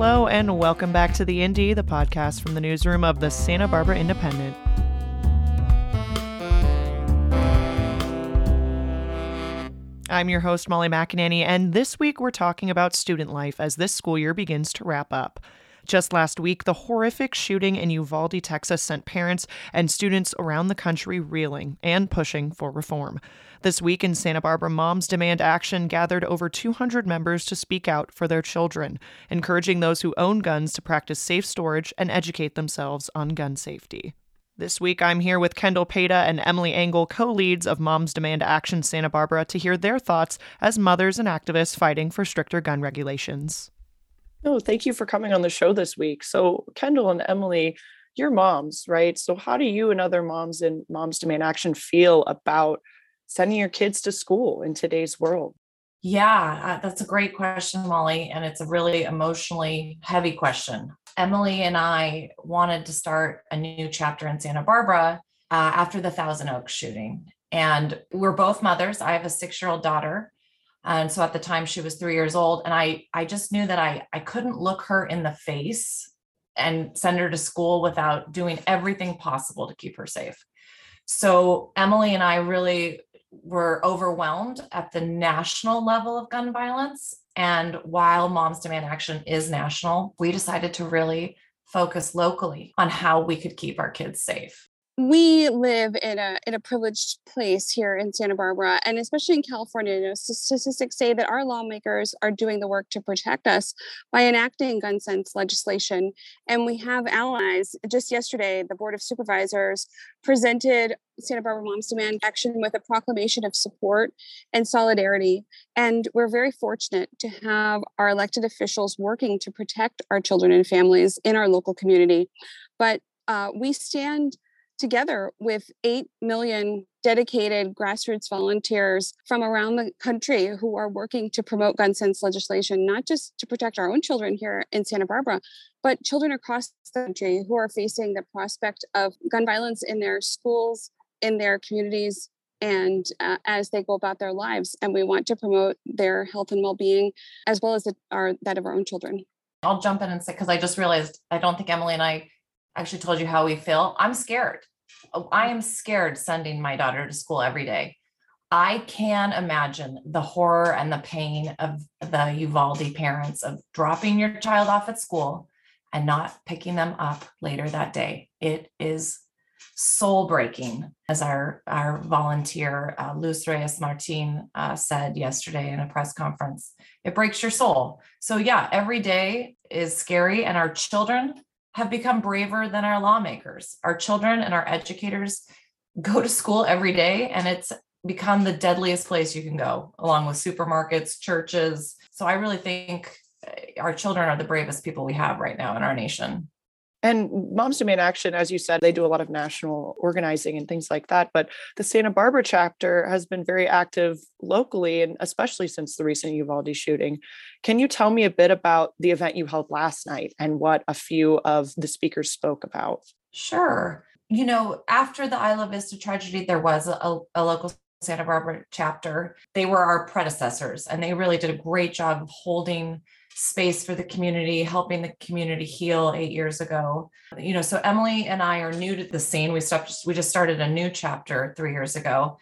Hello, and welcome back to The Indy, the podcast from the newsroom of the Santa Barbara Independent. I'm your host, Molly McAnany, and this week we're talking about student life as this school year begins to wrap up. Just last week, the horrific shooting in Uvalde, Texas sent parents and students around the country reeling and pushing for reform. This week in Santa Barbara, Moms Demand Action gathered over 200 members to speak out for their children, encouraging those who own guns to practice safe storage and educate themselves on gun safety. This week, I'm here with Kendall Pata and Emily Engel, co leads of Moms Demand Action Santa Barbara, to hear their thoughts as mothers and activists fighting for stricter gun regulations. No, thank you for coming on the show this week. So, Kendall and Emily, you're moms, right? So, how do you and other moms in Moms Demand Action feel about sending your kids to school in today's world? Yeah, uh, that's a great question, Molly. And it's a really emotionally heavy question. Emily and I wanted to start a new chapter in Santa Barbara uh, after the Thousand Oaks shooting. And we're both mothers. I have a six year old daughter. And so at the time she was three years old. And I, I just knew that I, I couldn't look her in the face and send her to school without doing everything possible to keep her safe. So Emily and I really were overwhelmed at the national level of gun violence and while Moms Demand Action is national, we decided to really focus locally on how we could keep our kids safe we live in a in a privileged place here in Santa Barbara, and especially in California. You know, statistics say that our lawmakers are doing the work to protect us by enacting gun sense legislation, and we have allies. Just yesterday, the Board of Supervisors presented Santa Barbara Moms Demand Action with a proclamation of support and solidarity, and we're very fortunate to have our elected officials working to protect our children and families in our local community. But uh, we stand together with 8 million dedicated grassroots volunteers from around the country who are working to promote gun sense legislation, not just to protect our own children here in Santa Barbara, but children across the country who are facing the prospect of gun violence in their schools, in their communities, and uh, as they go about their lives. And we want to promote their health and well being as well as the, our, that of our own children. I'll jump in and say, because I just realized I don't think Emily and I actually told you how we feel. I'm scared. Oh, I am scared sending my daughter to school every day. I can imagine the horror and the pain of the Uvalde parents of dropping your child off at school and not picking them up later that day. It is soul breaking, as our, our volunteer, uh, Luz Reyes Martin, uh, said yesterday in a press conference. It breaks your soul. So, yeah, every day is scary, and our children have become braver than our lawmakers. Our children and our educators go to school every day, and it's become the deadliest place you can go, along with supermarkets, churches. So I really think eh, our children are the bravest people we have right now in our nation. And Moms Demand Action, as you said, they do a lot of national organizing and things like that. But the Santa Barbara chapter has been very active locally, and especially since the recent Uvalde shooting. Can you tell me a bit about the event you held last night and what a few of the speakers spoke about? Sure. You know, after the Isla Vista tragedy, there was a, a local Santa Barbara chapter. They were our predecessors, and they really did a great job of holding space for the community, helping the community heal eight years ago. You know, so Emily and I are new to the scene. We stopped, we just started a new chapter three years ago.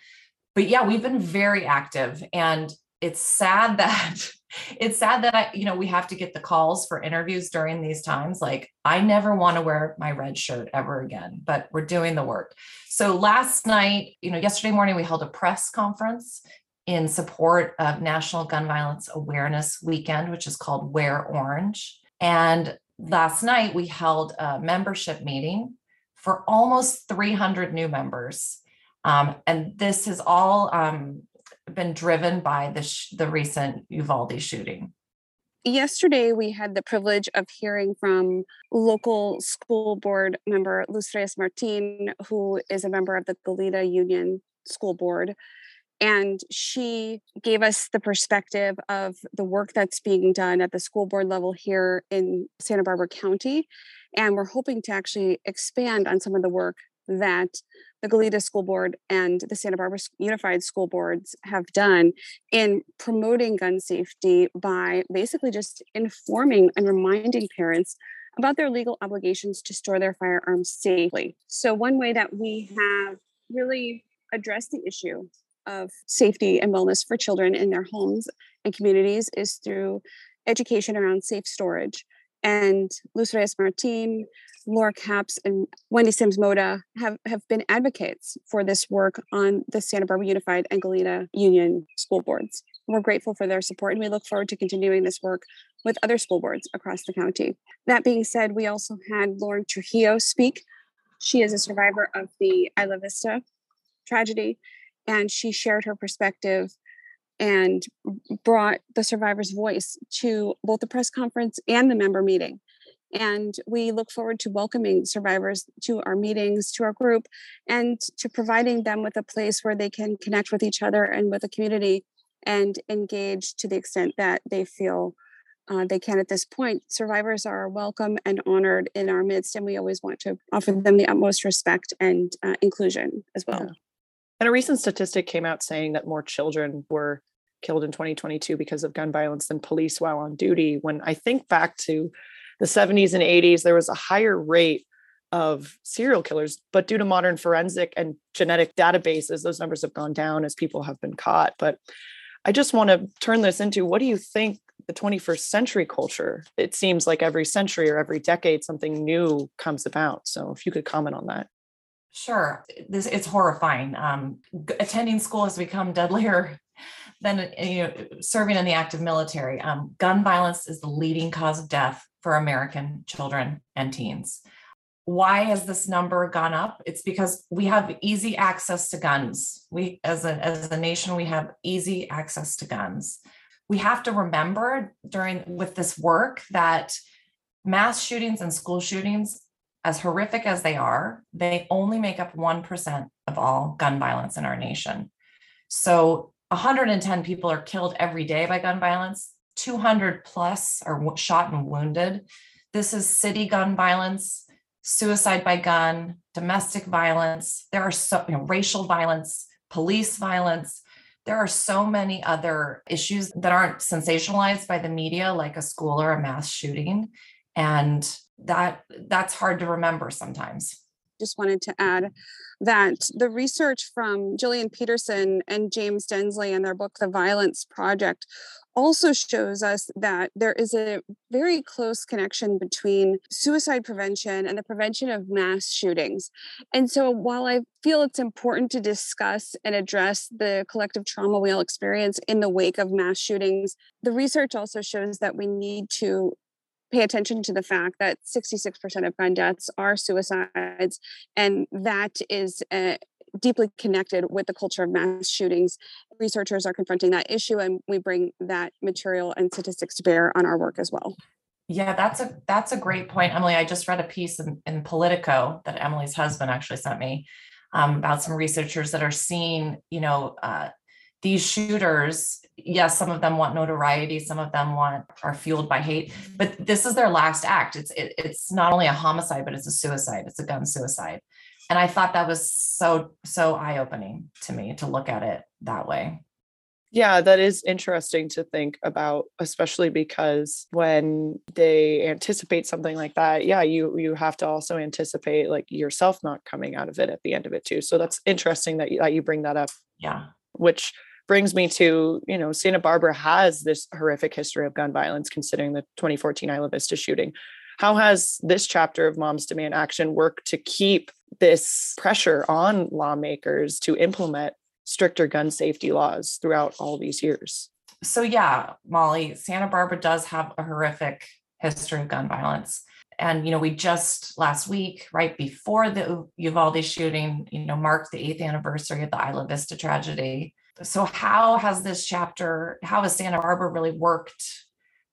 But yeah, we've been very active. And it's sad that it's sad that I, you know, we have to get the calls for interviews during these times. Like, I never want to wear my red shirt ever again, but we're doing the work. So last night, you know, yesterday morning, we held a press conference in support of National Gun Violence Awareness Weekend, which is called Wear Orange. And last night we held a membership meeting for almost 300 new members. Um, and this has all um, been driven by the, sh- the recent Uvalde shooting. Yesterday, we had the privilege of hearing from local school board member Reyes Martin, who is a member of the Goleta Union School Board and she gave us the perspective of the work that's being done at the school board level here in Santa Barbara County. And we're hoping to actually expand on some of the work that the Goleta School Board and the Santa Barbara Unified School Boards have done in promoting gun safety by basically just informing and reminding parents about their legal obligations to store their firearms safely. So, one way that we have really addressed the issue of safety and wellness for children in their homes and communities is through education around safe storage. And Luz Reyes Martin, Laura Capps, and Wendy Sims Moten have, have been advocates for this work on the Santa Barbara Unified and Goleta Union school boards. We're grateful for their support and we look forward to continuing this work with other school boards across the county. That being said, we also had Lauren Trujillo speak. She is a survivor of the Isla Vista tragedy, and she shared her perspective and brought the survivor's voice to both the press conference and the member meeting. And we look forward to welcoming survivors to our meetings, to our group, and to providing them with a place where they can connect with each other and with the community and engage to the extent that they feel uh, they can at this point. Survivors are welcome and honored in our midst, and we always want to offer them the utmost respect and uh, inclusion as well. Yeah. And a recent statistic came out saying that more children were killed in 2022 because of gun violence than police while on duty. When I think back to the 70s and 80s, there was a higher rate of serial killers, but due to modern forensic and genetic databases, those numbers have gone down as people have been caught. But I just want to turn this into what do you think the 21st century culture? It seems like every century or every decade, something new comes about. So if you could comment on that. Sure. This it's horrifying. Um, attending school has become deadlier than uh, you know, serving in the active military. Um, gun violence is the leading cause of death for American children and teens. Why has this number gone up? It's because we have easy access to guns. We, as a as a nation, we have easy access to guns. We have to remember during with this work that mass shootings and school shootings as horrific as they are, they only make up 1% of all gun violence in our nation. So 110 people are killed every day by gun violence, 200 plus are shot and wounded. This is city gun violence, suicide by gun, domestic violence. There are so, you know, racial violence, police violence. There are so many other issues that aren't sensationalized by the media, like a school or a mass shooting. And that that's hard to remember sometimes just wanted to add that the research from Jillian Peterson and James Densley in their book, The Violence Project, also shows us that there is a very close connection between suicide prevention and the prevention of mass shootings. And so, while I feel it's important to discuss and address the collective trauma we all experience in the wake of mass shootings, the research also shows that we need to pay attention to the fact that 66% of gun deaths are suicides, and that is uh, deeply connected with the culture of mass shootings. Researchers are confronting that issue, and we bring that material and statistics to bear on our work as well. Yeah, that's a that's a great point, Emily. I just read a piece in, in Politico that Emily's husband actually sent me um, about some researchers that are seeing, you know, uh, these shooters yes some of them want notoriety some of them want are fueled by hate mm-hmm. but this is their last act. It's it, it's not only a homicide but it's a suicide. It's a gun suicide. And i thought that was so so eye-opening to me to look at it that way. Yeah, that is interesting to think about, especially because when they anticipate something like that, yeah, you you have to also anticipate like yourself not coming out of it at the end of it too. So that's interesting that you, that you bring that up. Yeah, which brings me to you know santa barbara has this horrific history of gun violence considering the 2014 isla vista shooting. How has this chapter of moms demand action worked to keep this pressure on lawmakers to implement stricter gun safety laws throughout all these years? So yeah molly santa barbara does have a horrific history of gun violence. And you know we just last week right before the uvalde shooting you know marked the eighth anniversary of the isla vista tragedy so how has this chapter how has santa barbara really worked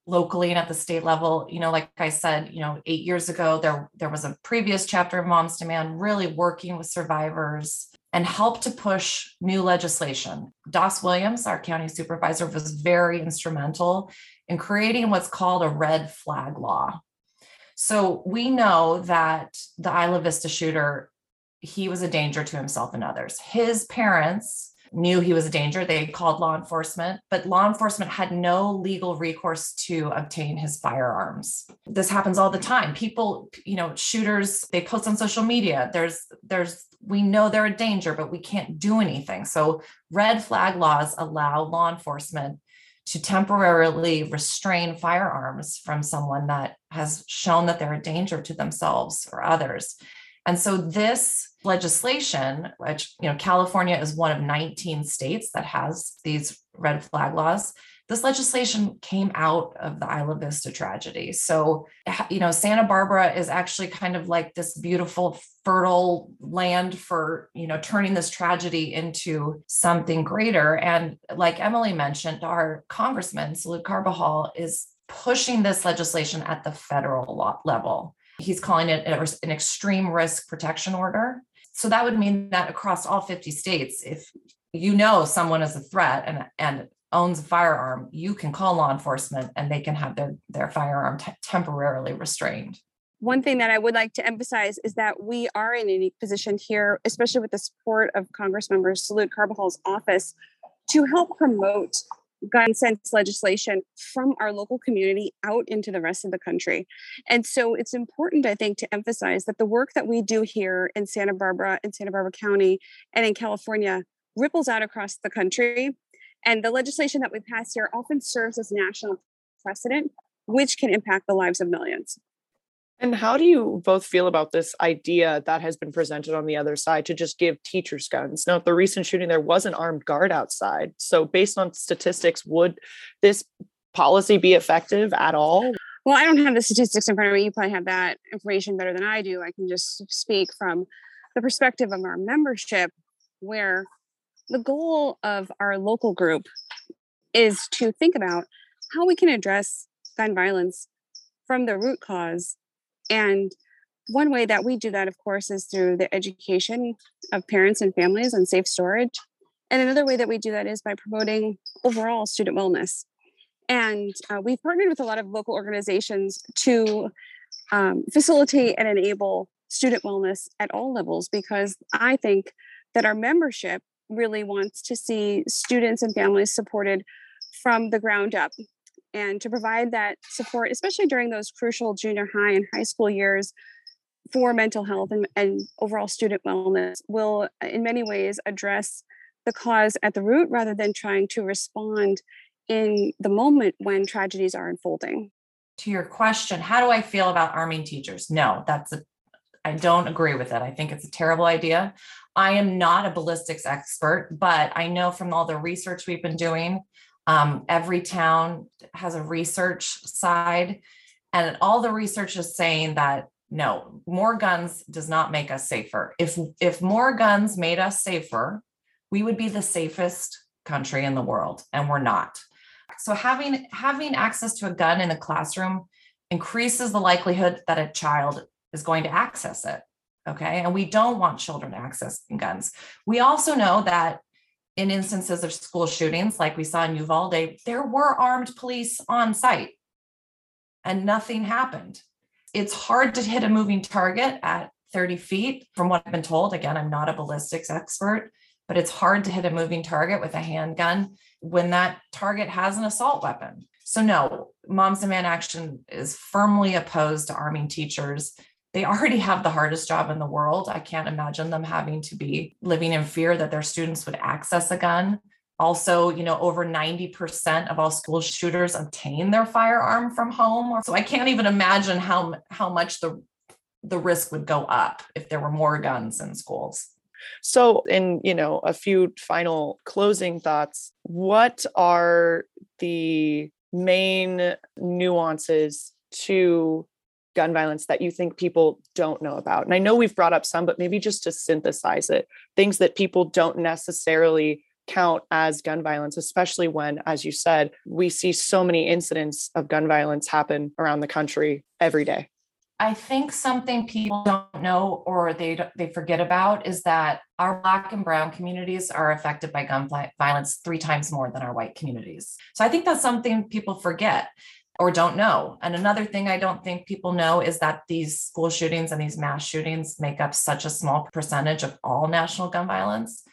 locally and at the state level? You know like i said you know eight years ago there there was a previous chapter of moms demand really working with survivors and help to push new legislation. Das williams our county supervisor was very instrumental in creating what's called a red flag law. So we know that the isla vista shooter he was a danger to himself and others. His parents knew he was a danger. They called law enforcement, but law enforcement had no legal recourse to obtain his firearms. This happens all the time. People, you know, shooters, they post on social media. There's, there's, we know they're a danger, but we can't do anything. So red flag laws allow law enforcement to temporarily restrain firearms from someone that has shown that they're a danger to themselves or others. And so this legislation, which, you know, California is one of 19 states that has these red flag laws. This legislation came out of the Isla Vista tragedy. So, you know, Santa Barbara is actually kind of like this beautiful, fertile land for, you know, turning this tragedy into something greater. And like Emily mentioned, our congressman, Salud Carbajal, is pushing this legislation at the federal level. He's calling it an extreme risk protection order. So that would mean that across all 50 states, if you know someone is a threat and, and owns a firearm, you can call law enforcement and they can have their, their firearm temporarily restrained. One thing that I would like to emphasize is that we are in a unique position here, especially with the support of Congress members Salud Carbajal's office, to help promote gun sense legislation from our local community out into the rest of the country. And so it's important, I think, to emphasize that the work that we do here in Santa Barbara, in Santa Barbara County, and in California ripples out across the country. And the legislation that we pass here often serves as national precedent, which can impact the lives of millions. And how do you both feel about this idea that has been presented on the other side to just give teachers guns? Now, at the recent shooting, there was an armed guard outside. So, based on statistics, would this policy be effective at all? Well, I don't have the statistics in front of me. You probably have that information better than I do. I can just speak from the perspective of our membership, where the goal of our local group is to think about how we can address gun violence from the root cause and one way that we do that, of course, is through the education of parents and families on safe storage. And another way that we do that is by promoting overall student wellness. And uh, we've partnered with a lot of local organizations to um, facilitate and enable student wellness at all levels because I think that our membership really wants to see students and families supported from the ground up and to provide that support, especially during those crucial junior high and high school years for mental health and, and overall student wellness, will uh, in many ways address the cause at the root rather than trying to respond in the moment when tragedies are unfolding. To your question, how do I feel about arming teachers? No, that's a I don't agree with it. I think it's a terrible idea. I am not a ballistics expert, but I know from all the research we've been doing um, Everytown has a research side, and all the research is saying that no, more guns does not make us safer. If if more guns made us safer, we would be the safest country in the world, and we're not. So having having access to a gun in the classroom increases the likelihood that a child is going to access it. Okay. And we don't want children accessing guns. We also know that in instances of school shootings, like we saw in Uvalde, there were armed police on site and nothing happened. It's hard to hit a moving target at 30 feet, from what I've been told. Again, I'm not a ballistics expert, but it's hard to hit a moving target with a handgun when that target has an assault weapon. So, no, Moms Demand Action is firmly opposed to arming teachers they already have the hardest job in the world. I can't imagine them having to be living in fear that their students would access a gun. Also, you know, over 90% of all school shooters obtain their firearm from home. So I can't even imagine how how much the the risk would go up if there were more guns in schools. So, in you know, a few final closing thoughts, what are the main nuances to gun violence that you think people don't know about? And I know we've brought up some, but maybe just to synthesize it, things that people don't necessarily count as gun violence, especially when, as you said, we see so many incidents of gun violence happen around the country every day. I think something people don't know or they they forget about is that our black and brown communities are affected by gun violence 3 times more than our white communities. So I think that's something people forget or don't know. And another thing I don't think people know is that these school shootings and these mass shootings make up such a small percentage of all national gun violence.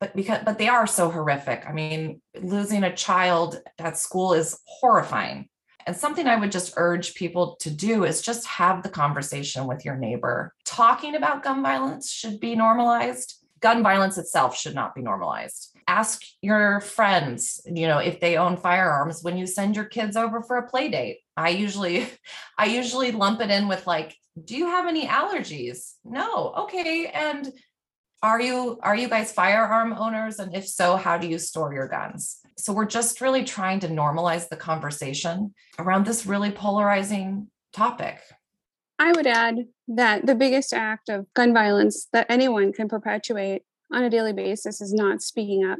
But because but they are so horrific. I mean, losing a child at school is horrifying. And something I would just urge people to do is just have the conversation with your neighbor. Talking about gun violence should be normalized. Gun violence itself should not be normalized ask your friends you know if they own firearms when you send your kids over for a play date. I usually i usually lump it in with like do you have any allergies? No. Okay and are you are you guys firearm owners? And if so how do you store your guns? So we're just really trying to normalize the conversation around this really polarizing topic. I would add that the biggest act of gun violence that anyone can perpetuate on a daily basis is not speaking up.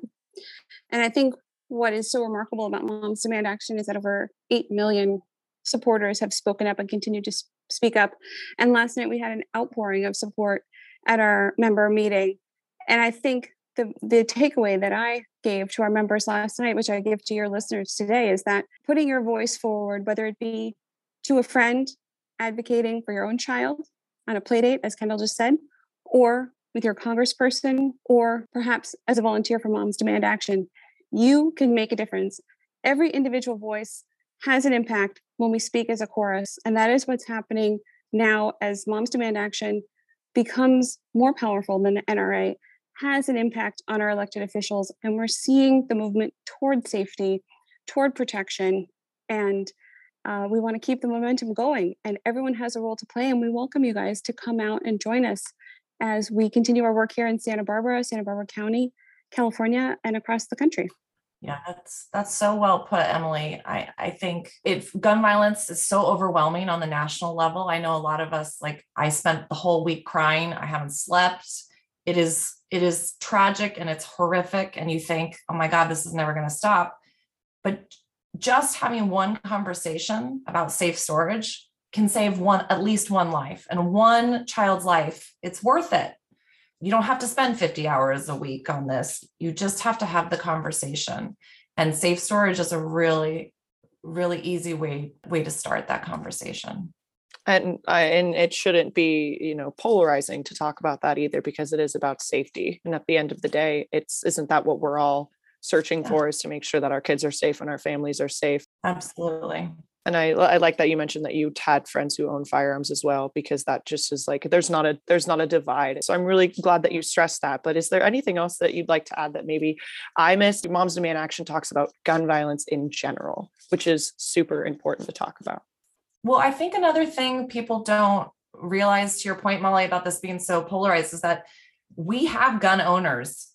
And I think what is so remarkable about Moms Demand Action is that over 8 million supporters have spoken up and continue to speak up. And last night we had an outpouring of support at our member meeting. And I think the, the takeaway that I gave to our members last night, which I give to your listeners today, is that putting your voice forward, whether it be to a friend advocating for your own child on a play date, as Kendall just said, or with your congressperson or perhaps as a volunteer for Moms Demand Action, you can make a difference. Every individual voice has an impact when we speak as a chorus. And that is what's happening now as Moms Demand Action becomes more powerful than the NRA, has an impact on our elected officials. And we're seeing the movement toward safety, toward protection. And uh, we want to keep the momentum going. And everyone has a role to play. And we welcome you guys to come out and join us as we continue our work here in Santa Barbara, Santa Barbara County, California, and across the country. Yeah, that's that's so well put, Emily. I I think if gun violence is so overwhelming on the national level, I know a lot of us like I spent the whole week crying. I haven't slept. It is it is tragic and it's horrific and you think, "Oh my god, this is never going to stop." But just having one conversation about safe storage can save one at least one life and one child's life it's worth it. You don't have to spend 50 hours a week on this. You just have to have the conversation. And safe storage is a really really easy way way to start that conversation. And I, and it shouldn't be you know polarizing to talk about that either because it is about safety. And at the end of the day it's isn't that what we're all searching yeah. for is to make sure that our kids are safe and our families are safe? Absolutely and I, I like that you mentioned that you had friends who own firearms as well because that just is like there's not a there's not a divide so i'm really glad that you stressed that but is there anything else that you'd like to add that maybe i missed moms demand action talks about gun violence in general which is super important to talk about well i think another thing people don't realize to your point molly about this being so polarized is that we have gun owners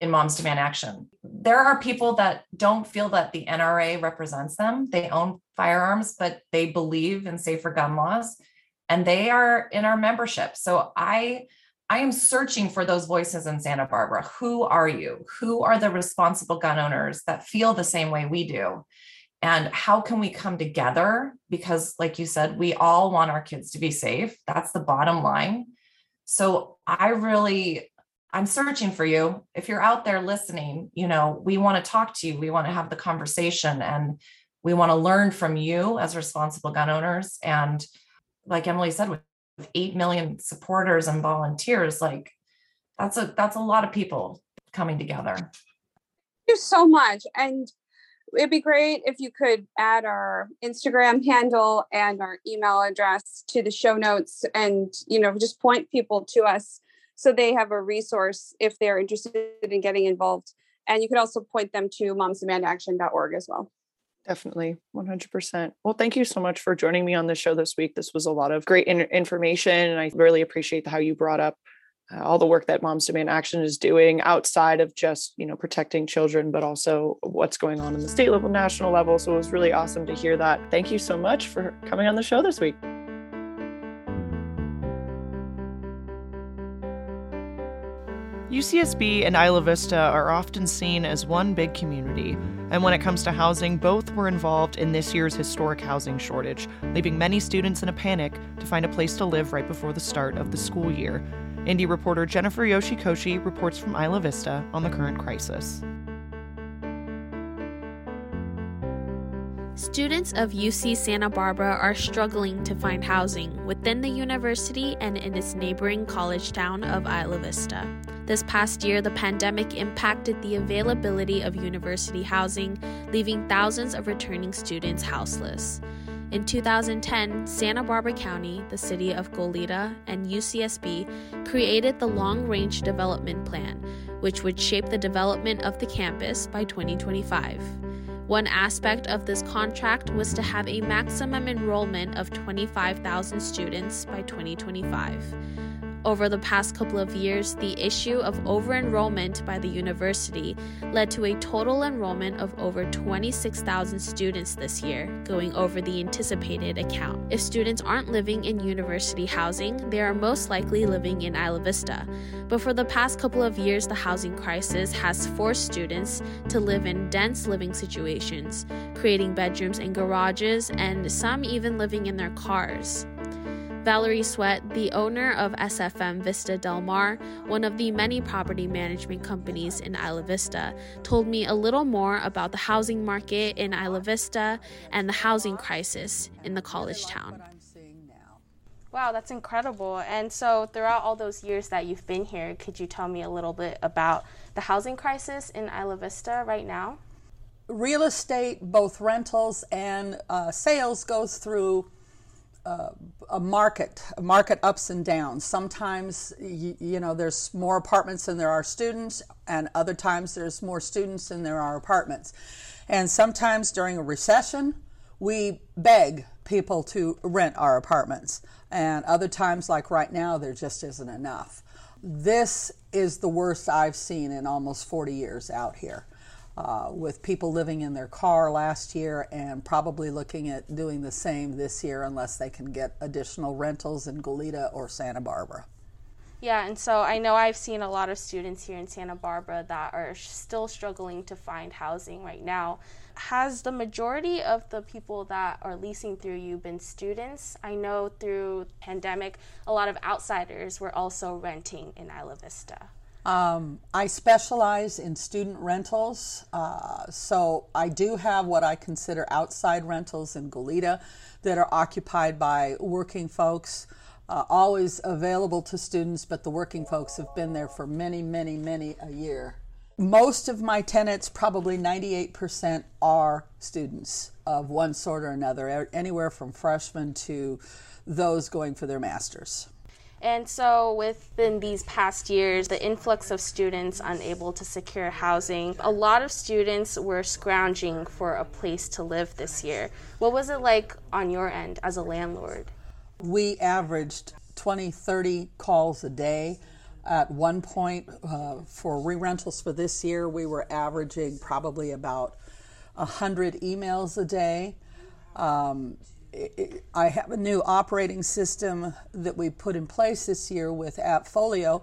in Moms Demand Action. There are people that don't feel that the NRA represents them. They own firearms, but they believe in safer gun laws and they are in our membership. So I I am searching for those voices in Santa Barbara. Who are you? Who are the responsible gun owners that feel the same way we do? And how can we come together? Because, like you said, we all want our kids to be safe. That's the bottom line. So I really I'm searching for you. If you're out there listening, you know, we want to talk to you. We want to have the conversation and we want to learn from you as responsible gun owners. And like Emily said, with 8 million supporters and volunteers, like that's a that's a lot of people coming together. Thank you so much. And it'd be great if you could add our Instagram handle and our email address to the show notes and you know just point people to us so they have a resource if they're interested in getting involved. And you could also point them to momsdemandaction.org as well. Definitely, 100%. Well, thank you so much for joining me on the show this week. This was a lot of great in- information, and I really appreciate how you brought up uh, all the work that Moms Demand Action is doing outside of just you know protecting children, but also what's going on in the state level, national level. So it was really awesome to hear that. Thank you so much for coming on the show this week. UCSB and Isla Vista are often seen as one big community, and when it comes to housing, both were involved in this year's historic housing shortage, leaving many students in a panic to find a place to live right before the start of the school year. Indy reporter Jennifer Yoshikoshi reports from Isla Vista on the current crisis. Students of UC Santa Barbara are struggling to find housing within the university and in its neighboring college town of Isla Vista. This past year, the pandemic impacted the availability of university housing, leaving thousands of returning students houseless. In 2010, Santa Barbara County, the city of Goleta, and UCSB created the Long Range Development Plan, which would shape the development of the campus by 2025. One aspect of this contract was to have a maximum enrollment of 25,000 students by 2025. Over the past couple of years, the issue of over enrollment by the university led to a total enrollment of over 26,000 students this year, going over the anticipated account. If students aren't living in university housing, they are most likely living in Isla Vista. But for the past couple of years, the housing crisis has forced students to live in dense living situations, creating bedrooms and garages, and some even living in their cars. Valerie Sweatt, the owner of SFM Vista Del Mar, one of the many property management companies in Isla Vista, told me a little more about the housing market in Isla Vista and the housing crisis in the college town. Wow, that's incredible. And so, throughout all those years that you've been here, could you tell me a little bit about the housing crisis in Isla Vista right now? Real estate, both rentals and uh, sales, goes through a market, a market ups and downs. Sometimes, you, you, know, there's more apartments than there are students, and other times there's more students than there are apartments. And sometimes during a recession, we beg people to rent our apartments. And other times, like right now, there just isn't enough. This is the worst I've seen in almost 40 years out here uh, with people living in their car last year and probably looking at doing the same this year unless they can get additional rentals in Goleta or Santa Barbara. Yeah, and so I know I've seen a lot of students here in Santa Barbara that are still struggling to find housing right now. Has the majority of the people that are leasing through you been students? I know through pandemic, a lot of outsiders were also renting in Isla Vista. Um, I specialize in student rentals, uh, so I do have what I consider outside rentals in Goleta that are occupied by working folks, uh, always available to students, but the working folks have been there for many, many, many a year. Most of my tenants, probably 98%, are students of one sort or another, anywhere from freshmen to those going for their master's. And so, within these past years, the influx of students unable to secure housing, a lot of students were scrounging for a place to live this year. What was it like on your end as a landlord? We averaged 20, 30 calls a day. At one point, uh, for re rentals for this year, we were averaging probably about 100 emails a day. Um, I have a new operating system that we put in place this year with AppFolio,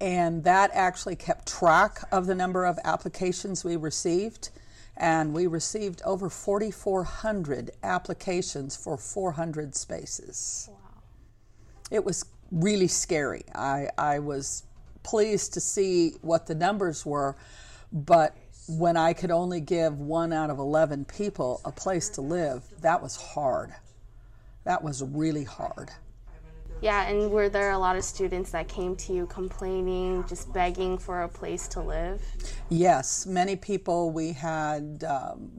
and that actually kept track of the number of applications we received. And we received over 4,400 applications for 400 spaces. Wow. It was really scary. I, I was pleased to see what the numbers were, but when I could only give one out of 11 people a place to live, that was hard that was really hard. Yeah, and were there a lot of students that came to you complaining, just begging for a place to live? Yes, many people. We had um,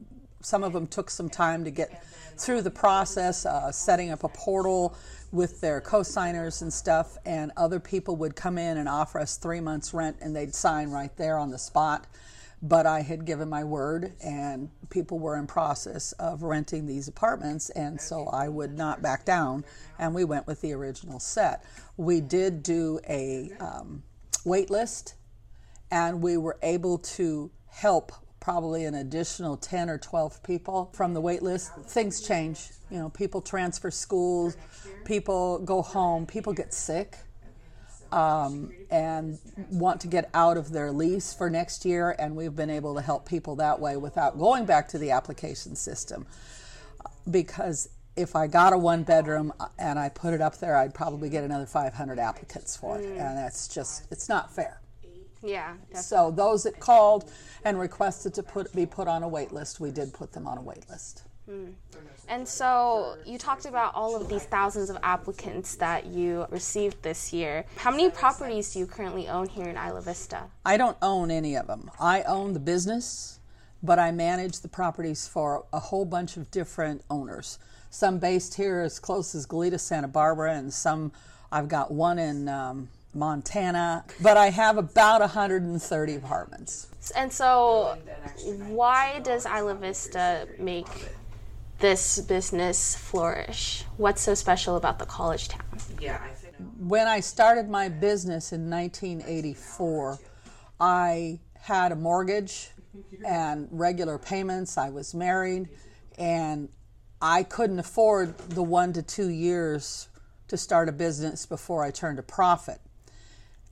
some of them took some time to get through the process, uh, setting up a portal with their co-signers and stuff, and other people would come in and offer us three months rent, and they'd sign right there on the spot but I had given my word, and people were in process of renting these apartments, and so I would not back down, and we went with the original set. We did do a um, wait list, and we were able to help probably an additional 10 or 12 people from the wait list. Things change. You know, people transfer schools, people go home, people get sick um, and want to get out of their lease for next year, and we've been able to help people that way without going back to the application system. Because if I got a one bedroom uh, and I put it up there, I'd probably get another 500 applicants for it, mm. and that's just it's not fair. Yeah. Definitely. So those that called and requested to put be put on a wait list, we did put them on a wait list. And so you talked about all of these thousands of applicants that you received this year. How many properties do you currently own here in Isla Vista? I don't own any of them. I own the business, but I manage the properties for a whole bunch of different owners. Some based here as close as Goleta, Santa Barbara, and some I've got one in um, Montana. But I have about 130 apartments. And so, why does Isla Vista make this business flourish? What's so special about the college town? When I started my business in 1984, I had a mortgage and regular payments. I was married, and I couldn't afford the one to two years to start a business before I turned a profit.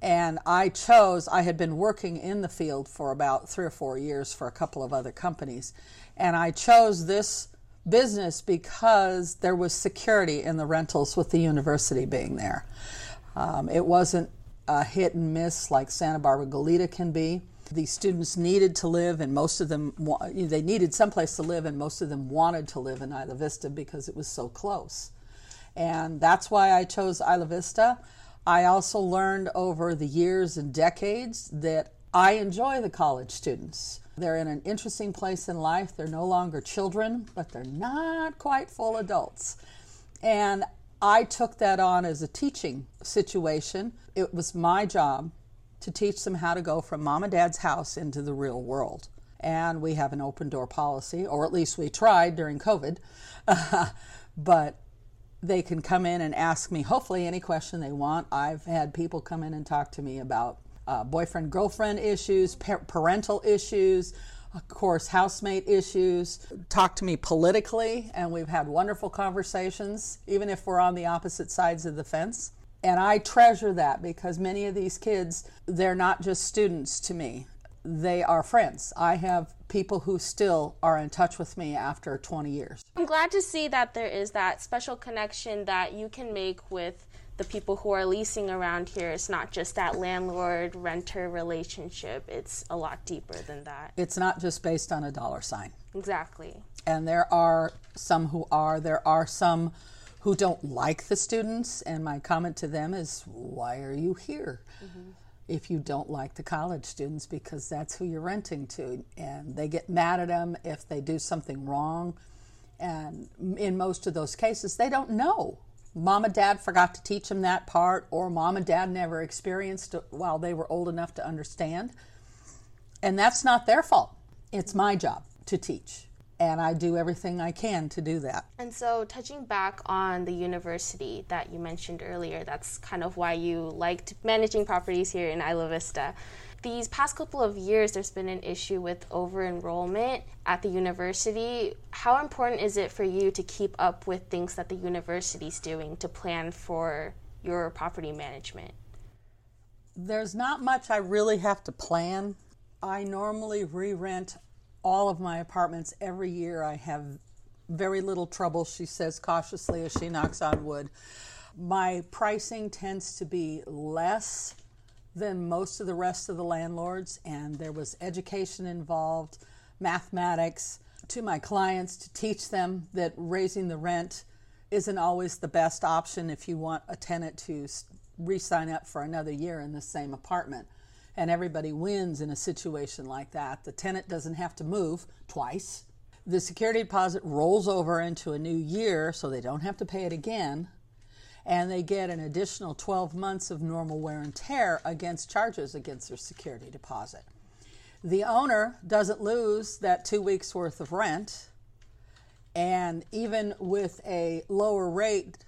And I chose, I had been working in the field for about three or four years for a couple of other companies. And I chose this business because there was security in the rentals with the university being there. Um, it wasn't a hit and miss like Santa Barbara Goleta can be. The students needed to live, and most of them they needed someplace to live, and most of them wanted to live in Isla Vista because it was so close. And that's why I chose Isla Vista. I also learned over the years and decades that I enjoy the college students. They're in an interesting place in life. They're no longer children, but they're not quite full adults. And I took that on as a teaching situation. It was my job to teach them how to go from mom and dad's house into the real world. And we have an open door policy, or at least we tried during COVID. but they can come in and ask me, hopefully, any question they want. I've had people come in and talk to me about uh, boyfriend girlfriend issues, par- parental issues, of course, housemate issues. Talk to me politically, and we've had wonderful conversations, even if we're on the opposite sides of the fence. And I treasure that because many of these kids, they're not just students to me, they are friends. I have people who still are in touch with me after 20 years. I'm glad to see that there is that special connection that you can make with the people who are leasing around here. It's not just that landlord renter relationship, it's a lot deeper than that. It's not just based on a dollar sign. Exactly. And there are some who are, there are some who don't like the students, and my comment to them is, Why are you here? Mm-hmm if you don't like the college students because that's who you're renting to and they get mad at them if they do something wrong and in most of those cases they don't know mom and dad forgot to teach them that part or mom and dad never experienced it while they were old enough to understand and that's not their fault it's my job to teach and I do everything I can to do that. And so, touching back on the university that you mentioned earlier, that's kind of why you liked managing properties here in Isla Vista. These past couple of years, there's been an issue with over enrollment at the university. How important is it for you to keep up with things that the university's doing to plan for your property management? There's not much I really have to plan. I normally re rent all of my apartments every year. I have very little trouble, she says cautiously as she knocks on wood. My pricing tends to be less than most of the rest of the landlords, and there was education involved, mathematics to my clients to teach them that raising the rent isn't always the best option if you want a tenant to re sign up for another year in the same apartment and everybody wins in a situation like that. The tenant doesn't have to move twice. The security deposit rolls over into a new year, so they don't have to pay it again. And they get an additional 12 months of normal wear and tear against charges against their security deposit. The owner doesn't lose that two weeks worth of rent. And even with a lower rate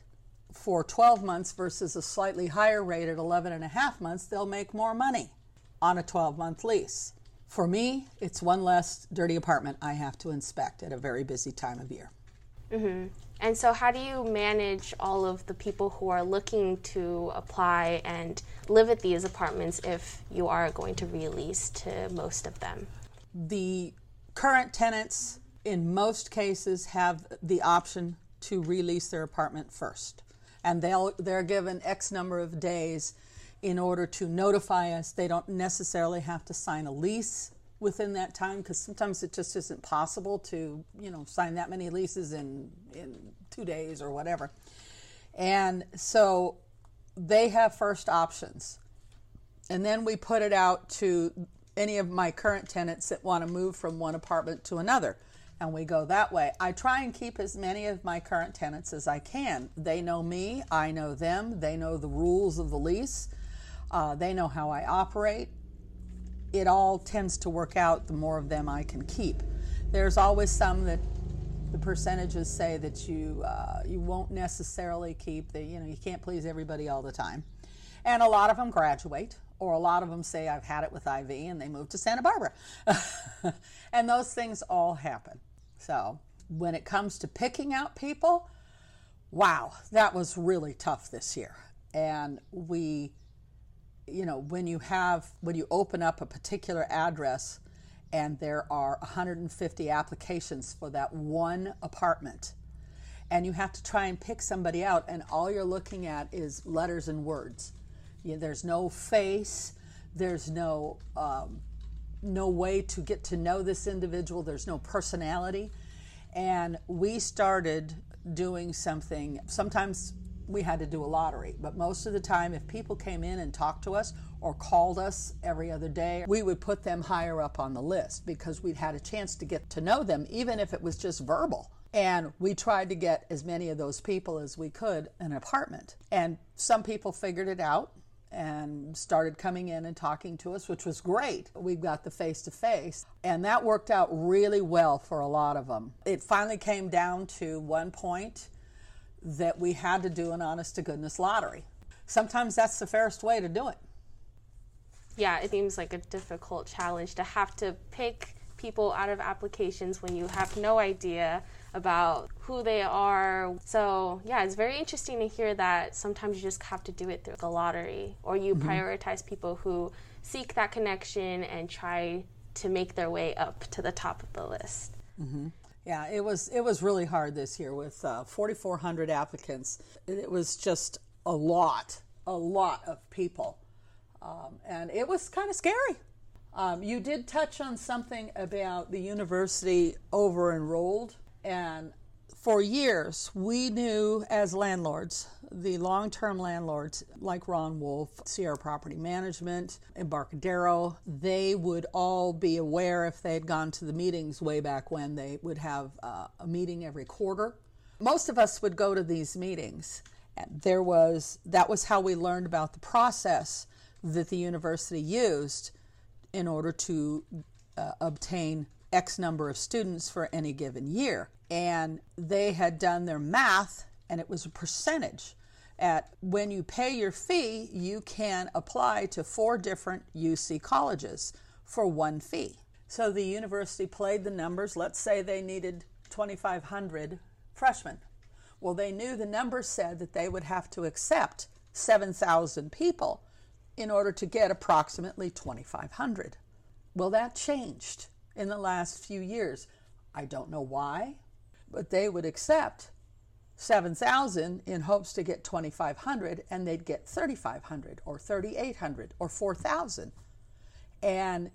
for 12 months versus a slightly higher rate at 11 and a half months, they'll make more money on a 12 month lease. For me, it's one less dirty apartment I have to inspect at a very busy time of year. Mm-hmm. And so, how do you manage all of the people who are looking to apply and live at these apartments if you are going to release to most of them? The current tenants, in most cases, have the option to release their apartment first. And they'll, they're given X number of days in order to notify us. They don't necessarily have to sign a lease within that time because sometimes it just isn't possible to you know sign that many leases in in two days or whatever. And so they have first options. And then we put it out to any of my current tenants that want to move from one apartment to another. And we go that way. I try and keep as many of my current tenants as i can. They know me i know them they know the rules of the lease uh, they know how i operate it all tends to work out the more of them I can keep. There's always some that the percentages say that you uh, you won't necessarily keep. That you know you can't please everybody all the time, and a lot of them graduate, or a lot of them say I've had it with IV and they move to Santa Barbara, and those things all happen. So when it comes to picking out people, wow, that was really tough this year, and we you know, when you have, when you open up a particular address and there are 150 applications for that one apartment, and you have to try and pick somebody out, and all you're looking at is letters and words. You know, there's no face, there's no, um, no way to get to know this individual, there's no personality. And we started doing something, sometimes we had to do a lottery. But most of the time, if people came in and talked to us or called us every other day, we would put them higher up on the list because we'd had a chance to get to know them, even if it was just verbal. And we tried to get as many of those people as we could an apartment. And some people figured it out and started coming in and talking to us, which was great. We got the face to face, and that worked out really well for a lot of them. It finally came down to one point that we had to do an honest to goodness lottery. Sometimes that's the fairest way to do it. Yeah, it seems like a difficult challenge to have to pick people out of applications when you have no idea about who they are. So, yeah, it's very interesting to hear that sometimes you just have to do it through the lottery or you mm-hmm. prioritize people who seek that connection and try to make their way up to the top of the list. Mm-hmm. Yeah, it was it was really hard this year with uh, 4,400 applicants. It was just a lot, a lot of people, um, and it was kind of scary. Um, you did touch on something about the university over enrolled, and for years, we knew as landlords, the long term landlords like Ron Wolfe, Sierra Property Management, Embarcadero, they would all be aware if they had gone to the meetings way back when they would have uh, a meeting every quarter. Most of us would go to these meetings. There was that was how we learned about the process that the university used in order to uh, obtain X number of students for any given year. And they had done their math and it was a percentage. At when you pay your fee you can apply to four different UC colleges for one fee. So the university played the numbers. Let's say they needed 2500 freshmen. Well they knew the numbers said that they would have to accept 7000 people in order to get approximately 2500 well that changed in the last few years i don't know why but they would accept 7,000 in hopes to get 2,500 and they'd get 3,500 or 3,800 or 4,000. And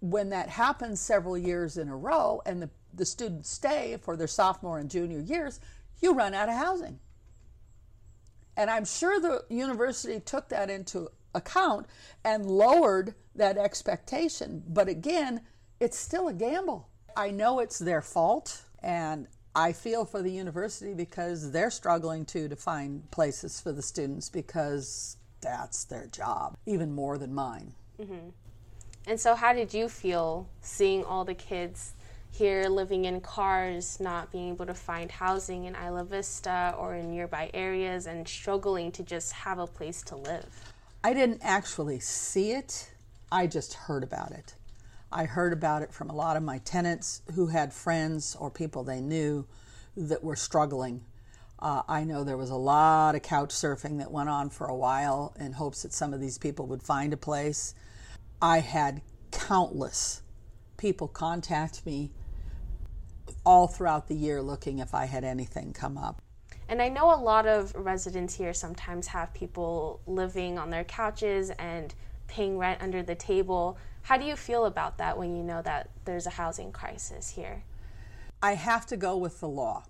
when that happens several years in a row and the, the students stay for their sophomore and junior years, you run out of housing. And I'm sure the university took that into account and lowered that expectation. But again, it's still a gamble. I know it's their fault and I feel for the university because they're struggling too to find places for the students because that's their job, even more than mine. Mm-hmm. And so, how did you feel seeing all the kids here living in cars, not being able to find housing in Isla Vista or in nearby areas, and struggling to just have a place to live? I didn't actually see it, I just heard about it. I heard about it from a lot of my tenants who had friends or people they knew that were struggling. Uh, I know there was a lot of couch surfing that went on for a while in hopes that some of these people would find a place. I had countless people contact me all throughout the year looking if I had anything come up. And I know a lot of residents here sometimes have people living on their couches and paying rent under the table. How do you feel about that when you know that there's a housing crisis here? I have to go with the law.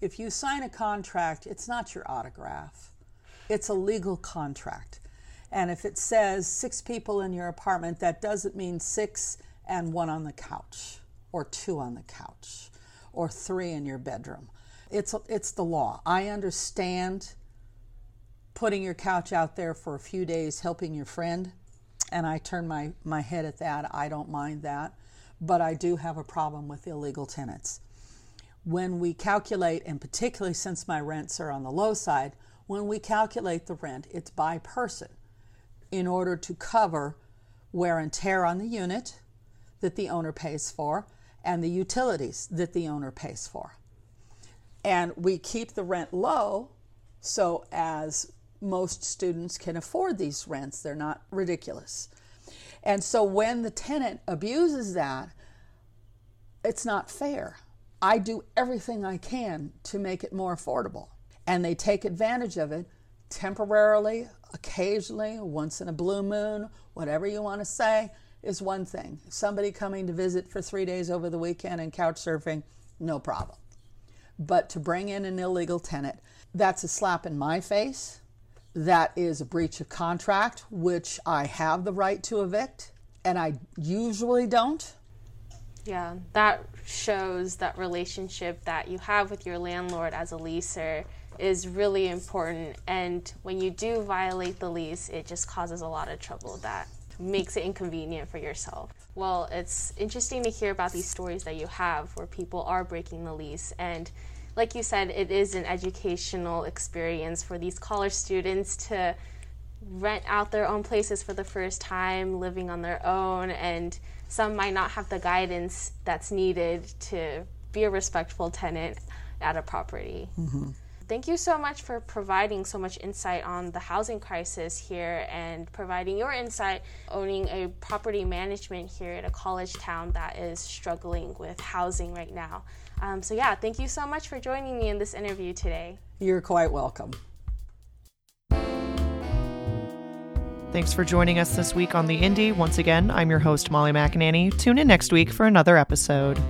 If you sign a contract, it's not your autograph, it's a legal contract. And if it says six people in your apartment, that doesn't mean six and one on the couch, or two on the couch, or three in your bedroom. It's, it's the law. I understand putting your couch out there for a few days, helping your friend, and I turn my, my head at that. I don't mind that. But I do have a problem with illegal tenants. When we calculate, and particularly since my rents are on the low side, when we calculate the rent, it's by person in order to cover wear and tear on the unit that the owner pays for and the utilities that the owner pays for. And we keep the rent low so as most students can afford these rents, they're not ridiculous. And so when the tenant abuses that, it's not fair. I do everything I can to make it more affordable. And they take advantage of it temporarily, occasionally, once in a blue moon, whatever you want to say, is one thing. Somebody coming to visit for three days over the weekend and couch surfing, no problem. But to bring in an illegal tenant, that's a slap in my face. That is a breach of contract, which I have the right to evict, and I usually don't. Yeah, that shows that relationship that you have with your landlord as a leaser is really important. And when you do violate the lease, it just causes a lot of trouble that makes it inconvenient for yourself. Well, it's interesting to hear about these stories that you have where people are breaking the lease. And like you said, it is an educational experience for these college students to rent out their own places for the first time, living on their own, and some might not have the guidance that's needed to be a respectful tenant at a property. Mm-hmm. Thank you so much for providing so much insight on the housing crisis here and providing your insight owning a property management here at a college town that is struggling with housing right now. Um, so, yeah, thank you so much for joining me in this interview today. You're quite welcome. Thanks for joining us this week on The Indy. Once again, I'm your host, Molly McAnany. Tune in next week for another episode.